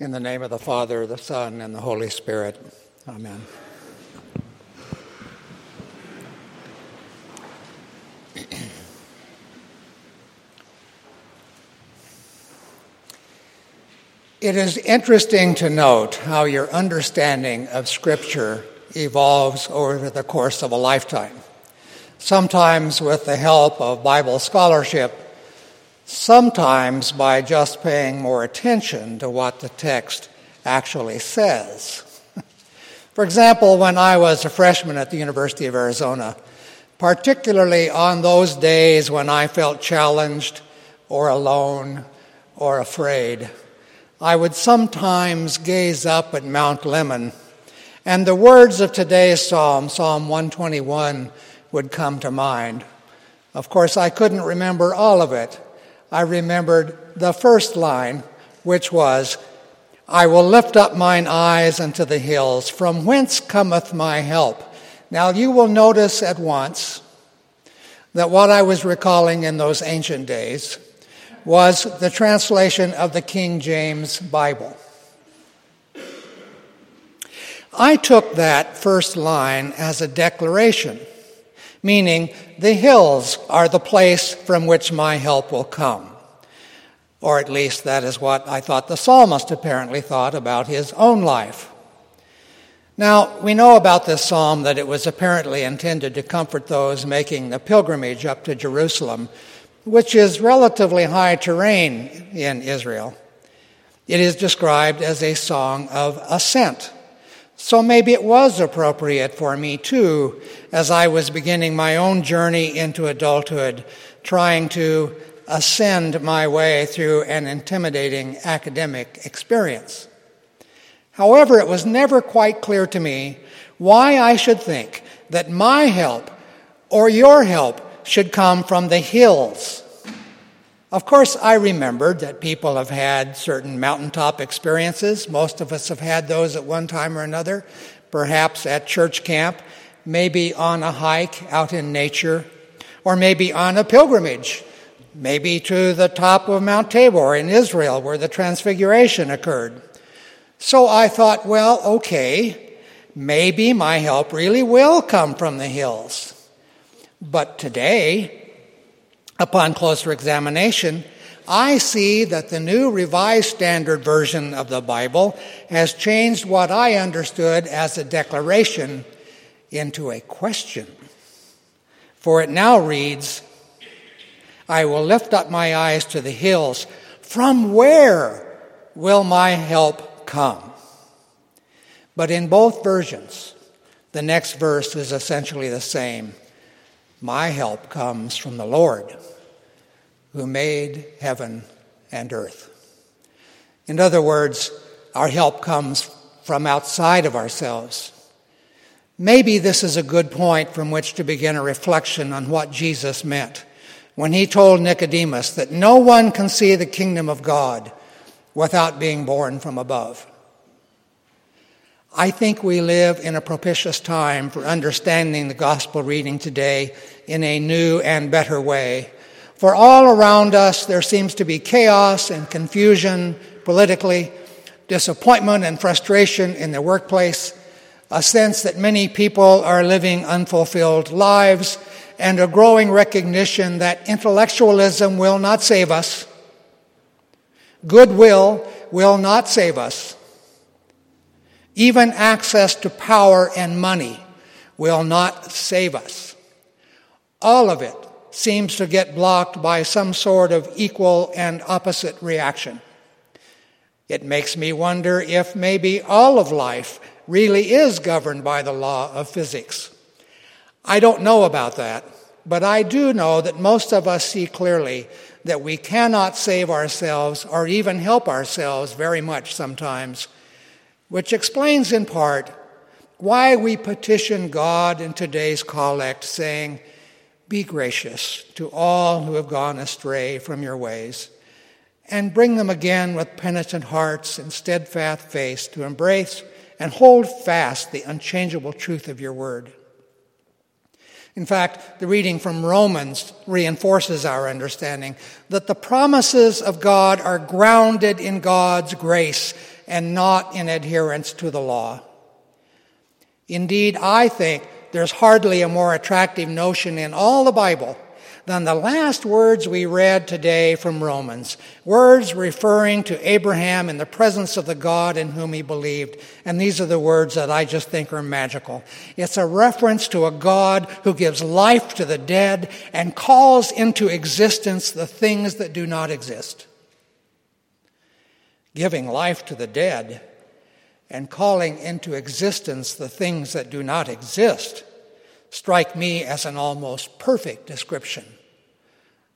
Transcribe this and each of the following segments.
In the name of the Father, the Son, and the Holy Spirit. Amen. It is interesting to note how your understanding of Scripture evolves over the course of a lifetime, sometimes with the help of Bible scholarship sometimes by just paying more attention to what the text actually says. For example, when I was a freshman at the University of Arizona, particularly on those days when I felt challenged or alone or afraid, I would sometimes gaze up at Mount Lemmon, and the words of today's psalm, Psalm 121, would come to mind. Of course, I couldn't remember all of it, I remembered the first line, which was, I will lift up mine eyes unto the hills, from whence cometh my help. Now you will notice at once that what I was recalling in those ancient days was the translation of the King James Bible. I took that first line as a declaration meaning the hills are the place from which my help will come. Or at least that is what I thought the psalmist apparently thought about his own life. Now, we know about this psalm that it was apparently intended to comfort those making the pilgrimage up to Jerusalem, which is relatively high terrain in Israel. It is described as a song of ascent. So maybe it was appropriate for me too, as I was beginning my own journey into adulthood, trying to ascend my way through an intimidating academic experience. However, it was never quite clear to me why I should think that my help or your help should come from the hills of course, I remembered that people have had certain mountaintop experiences. Most of us have had those at one time or another, perhaps at church camp, maybe on a hike out in nature, or maybe on a pilgrimage, maybe to the top of Mount Tabor in Israel where the transfiguration occurred. So I thought, well, okay, maybe my help really will come from the hills. But today, Upon closer examination, I see that the new Revised Standard Version of the Bible has changed what I understood as a declaration into a question. For it now reads, I will lift up my eyes to the hills. From where will my help come? But in both versions, the next verse is essentially the same. My help comes from the Lord who made heaven and earth. In other words, our help comes from outside of ourselves. Maybe this is a good point from which to begin a reflection on what Jesus meant when he told Nicodemus that no one can see the kingdom of God without being born from above. I think we live in a propitious time for understanding the gospel reading today in a new and better way. For all around us, there seems to be chaos and confusion politically, disappointment and frustration in the workplace, a sense that many people are living unfulfilled lives, and a growing recognition that intellectualism will not save us. Goodwill will not save us. Even access to power and money will not save us. All of it seems to get blocked by some sort of equal and opposite reaction. It makes me wonder if maybe all of life really is governed by the law of physics. I don't know about that, but I do know that most of us see clearly that we cannot save ourselves or even help ourselves very much sometimes which explains in part why we petition God in today's collect, saying, Be gracious to all who have gone astray from your ways, and bring them again with penitent hearts and steadfast faith to embrace and hold fast the unchangeable truth of your word. In fact, the reading from Romans reinforces our understanding that the promises of God are grounded in God's grace and not in adherence to the law. Indeed, I think there's hardly a more attractive notion in all the Bible than the last words we read today from Romans, words referring to Abraham in the presence of the God in whom he believed. And these are the words that I just think are magical. It's a reference to a God who gives life to the dead and calls into existence the things that do not exist. Giving life to the dead and calling into existence the things that do not exist strike me as an almost perfect description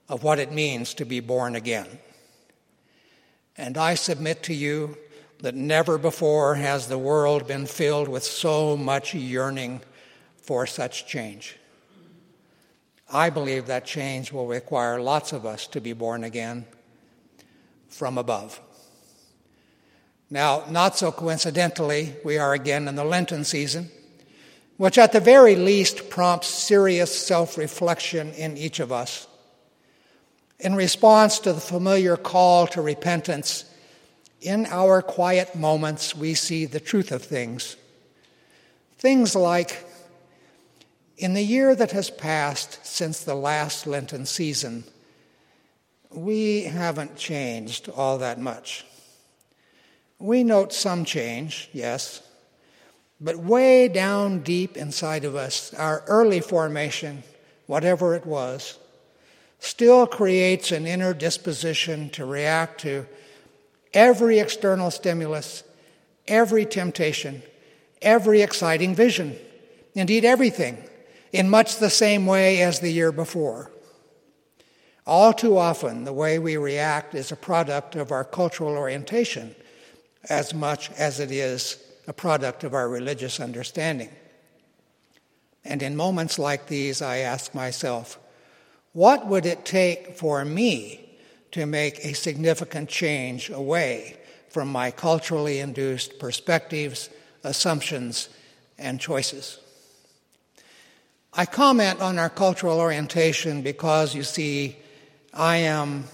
of what it means to be born again. And I submit to you that never before has the world been filled with so much yearning for such change. I believe that change will require lots of us to be born again from above. Now, not so coincidentally, we are again in the Lenten season which at the very least prompts serious self reflection in each of us. In response to the familiar call to repentance, in our quiet moments, we see the truth of things. Things like, in the year that has passed since the last Lenten season, we haven't changed all that much. We note some change, yes, but way down deep inside of us, our early formation, whatever it was, still creates an inner disposition to react to every external stimulus, every temptation, every exciting vision, indeed everything, in much the same way as the year before. All too often, the way we react is a product of our cultural orientation as much as it is a product of our religious understanding. And in moments like these, I ask myself, what would it take for me to make a significant change away from my culturally induced perspectives, assumptions, and choices? I comment on our cultural orientation because, you see, I am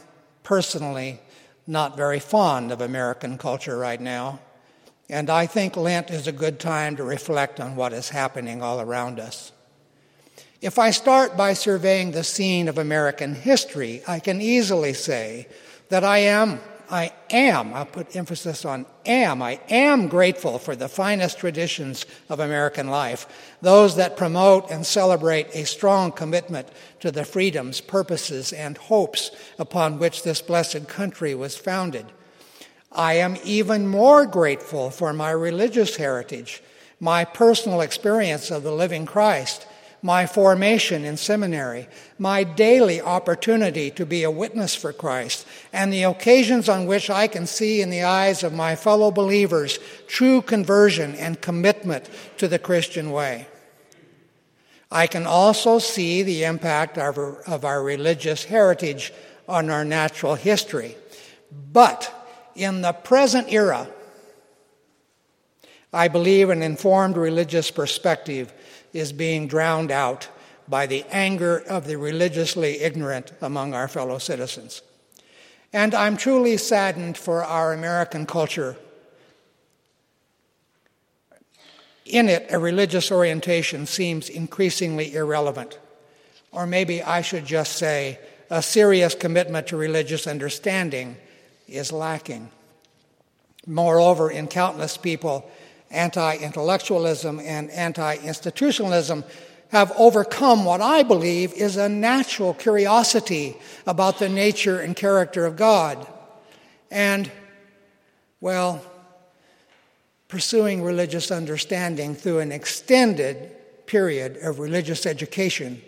personally not very fond of American culture right now. And I think Lent is a good time to reflect on what is happening all around us. If I start by surveying the scene of American history, I can easily say that I am, I am, I'll put emphasis on am, I am grateful for the finest traditions of American life, those that promote and celebrate a strong commitment to the freedoms, purposes, and hopes upon which this blessed country was founded. I am even more grateful for my religious heritage, my personal experience of the living Christ, my formation in seminary, my daily opportunity to be a witness for Christ, and the occasions on which I can see in the eyes of my fellow believers true conversion and commitment to the Christian way. I can also see the impact of our, of our religious heritage on our natural history. But in the present era, I believe an informed religious perspective is being drowned out by the anger of the religiously ignorant among our fellow citizens. And I'm truly saddened for our American culture. In it, a religious orientation seems increasingly irrelevant. Or maybe I should just say, a serious commitment to religious understanding is lacking. Moreover, in countless people, anti intellectualism and anti institutionalism have overcome what I believe is a natural curiosity about the nature and character of God. And, well, pursuing religious understanding through an extended period of religious education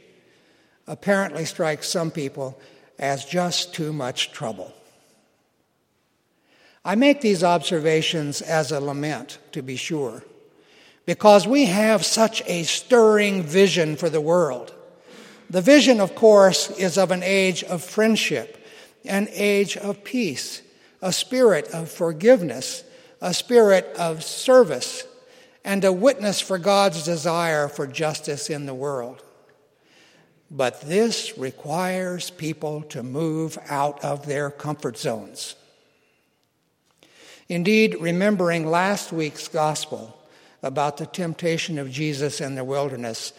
apparently strikes some people as just too much trouble. I make these observations as a lament, to be sure, because we have such a stirring vision for the world. The vision, of course, is of an age of friendship, an age of peace, a spirit of forgiveness, a spirit of service, and a witness for God's desire for justice in the world. But this requires people to move out of their comfort zones. Indeed, remembering last week's gospel about the temptation of Jesus in the wilderness,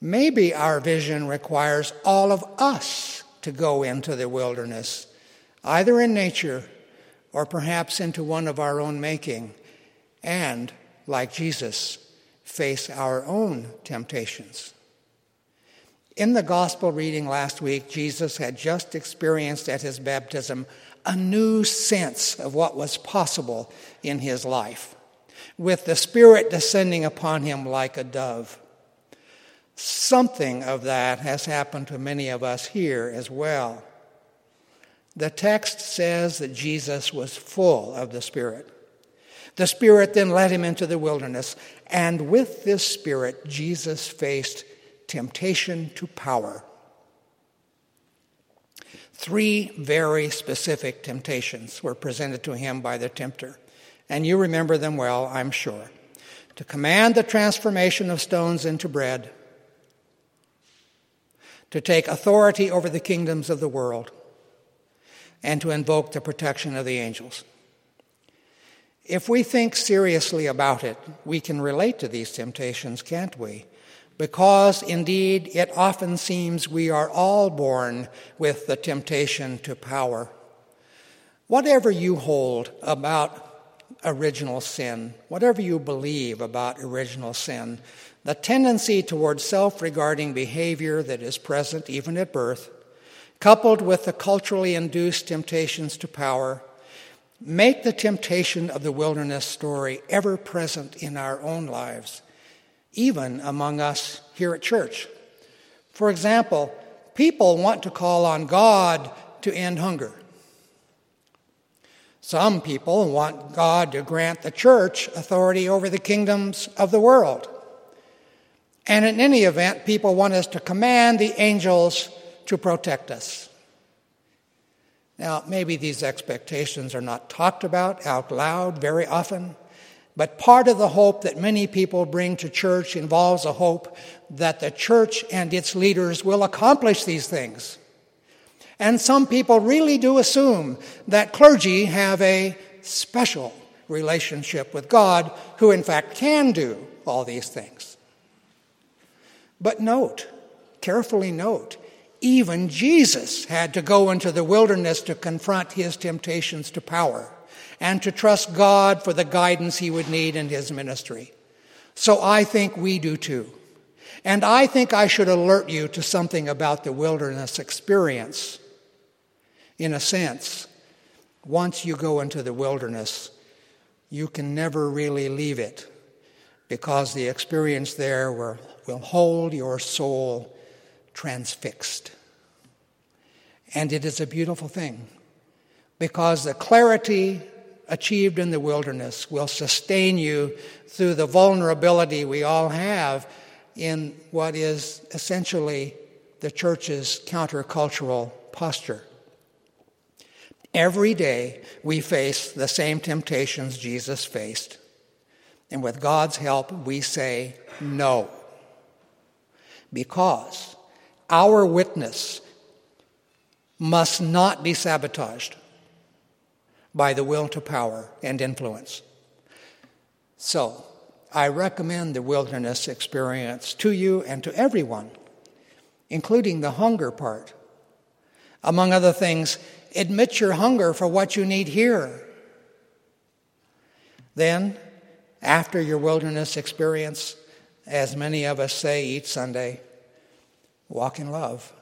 maybe our vision requires all of us to go into the wilderness, either in nature or perhaps into one of our own making, and, like Jesus, face our own temptations. In the gospel reading last week, Jesus had just experienced at his baptism a new sense of what was possible in his life, with the Spirit descending upon him like a dove. Something of that has happened to many of us here as well. The text says that Jesus was full of the Spirit. The Spirit then led him into the wilderness, and with this Spirit, Jesus faced temptation to power. Three very specific temptations were presented to him by the tempter, and you remember them well, I'm sure. To command the transformation of stones into bread, to take authority over the kingdoms of the world, and to invoke the protection of the angels. If we think seriously about it, we can relate to these temptations, can't we? Because indeed it often seems we are all born with the temptation to power. Whatever you hold about original sin, whatever you believe about original sin, the tendency toward self regarding behavior that is present even at birth, coupled with the culturally induced temptations to power, make the temptation of the wilderness story ever present in our own lives even among us here at church. For example, people want to call on God to end hunger. Some people want God to grant the church authority over the kingdoms of the world. And in any event, people want us to command the angels to protect us. Now, maybe these expectations are not talked about out loud very often, but part of the hope that many people bring to church involves a hope that the church and its leaders will accomplish these things. And some people really do assume that clergy have a special relationship with God, who in fact can do all these things. But note, carefully note, even Jesus had to go into the wilderness to confront his temptations to power and to trust God for the guidance he would need in his ministry. So I think we do too. And I think I should alert you to something about the wilderness experience. In a sense, once you go into the wilderness, you can never really leave it because the experience there will, hold your soul transfixed. And it is a beautiful thing because the clarity achieved in the wilderness will sustain you through the vulnerability we all have in what is essentially the church's countercultural posture. Every day we face the same temptations Jesus faced. And with God's help, we say no. Because our witness must not be sabotaged by the will to power and influence. So, I recommend the wilderness experience to you and to everyone, including the hunger part. Among other things, admit your hunger for what you need here. Then, after your wilderness experience, as many of us say each Sunday, walk in love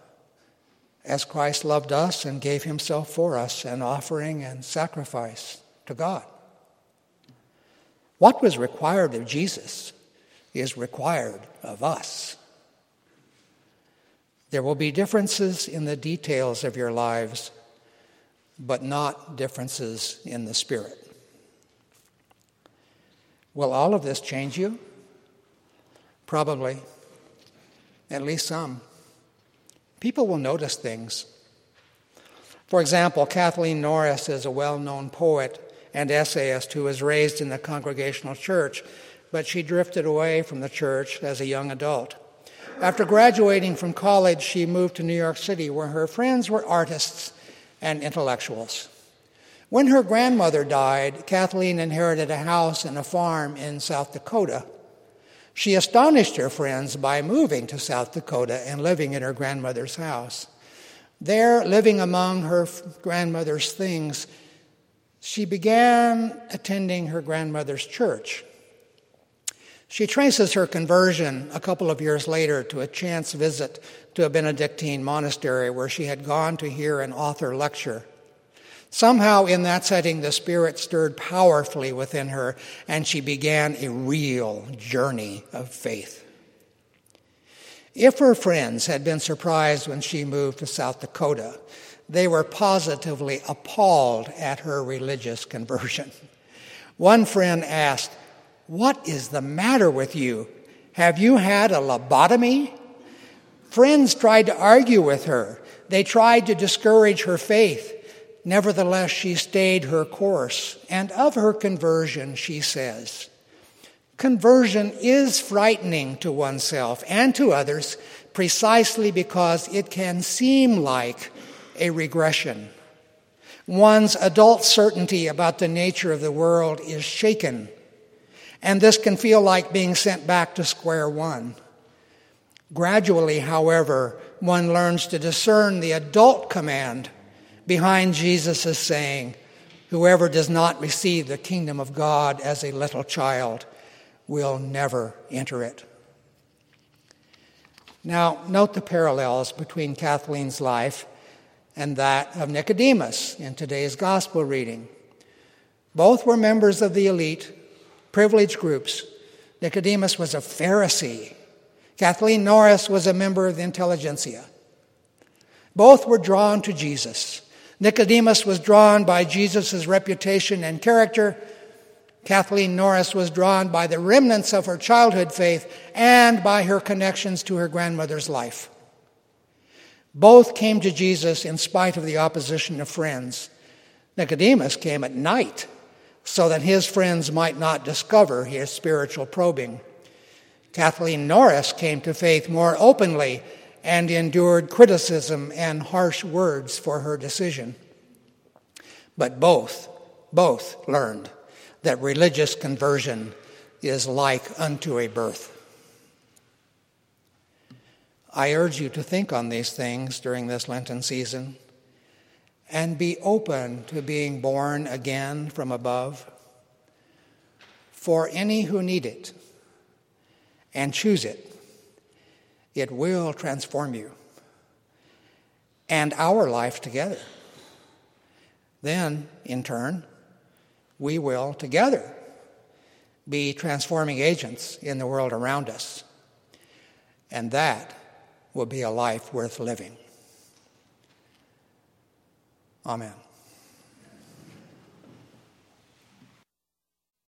as Christ loved us and gave himself for us, an offering and sacrifice to God. What was required of Jesus is required of us. There will be differences in the details of your lives, but not differences in the Spirit. Will all of this change you? Probably, at least some people will notice things. For example, Kathleen Norris is a well known poet and essayist who was raised in the Congregational Church, but she drifted away from the church as a young adult. After graduating from college, she moved to New York City, where her friends were artists and intellectuals. When her grandmother died, Kathleen inherited a house and a farm in South Dakota. She astonished her friends by moving to South Dakota and living in her grandmother's house. There, living among her grandmother's things, she began attending her grandmother's church. She traces her conversion a couple of years later to a chance visit to a Benedictine monastery where she had gone to hear an author lecture. Somehow, in that setting, the Spirit stirred powerfully within her, and she began a real journey of faith. If her friends had been surprised when she moved to South Dakota, they were positively appalled at her religious conversion. One friend asked, What is the matter with you? Have you had a lobotomy? Friends tried to argue with her. They tried to discourage her faith. Nevertheless, she stayed her course. And of her conversion, she says, Conversion is frightening to oneself and to others precisely because it can seem like a regression. One's adult certainty about the nature of the world is shaken, and this can feel like being sent back to square one. Gradually, however, one learns to discern the adult command behind Jesus' is saying, Whoever does not receive the kingdom of God as a little child will never enter it. Now, note the parallels between Kathleen's life and that of Nicodemus in today's gospel reading. Both were members of the elite, privileged groups. Nicodemus was a Pharisee. Kathleen Norris was a member of the intelligentsia. Both were drawn to Jesus. Nicodemus was drawn by Jesus' reputation and character. Kathleen Norris was drawn by the remnants of her childhood faith and by her connections to her grandmother's life. Both came to Jesus in spite of the opposition of friends. Nicodemus came at night so that his friends might not discover his spiritual probing. Kathleen Norris came to faith more openly and endured criticism and harsh words for her decision. But both, both learned that religious conversion is like unto a birth. I urge you to think on these things during this Lenten season and be open to being born again from above. For any who need it and choose it, it will transform you and our life together. Then, in turn, we will together be transforming agents in the world around us. And that will be a life worth living. Amen.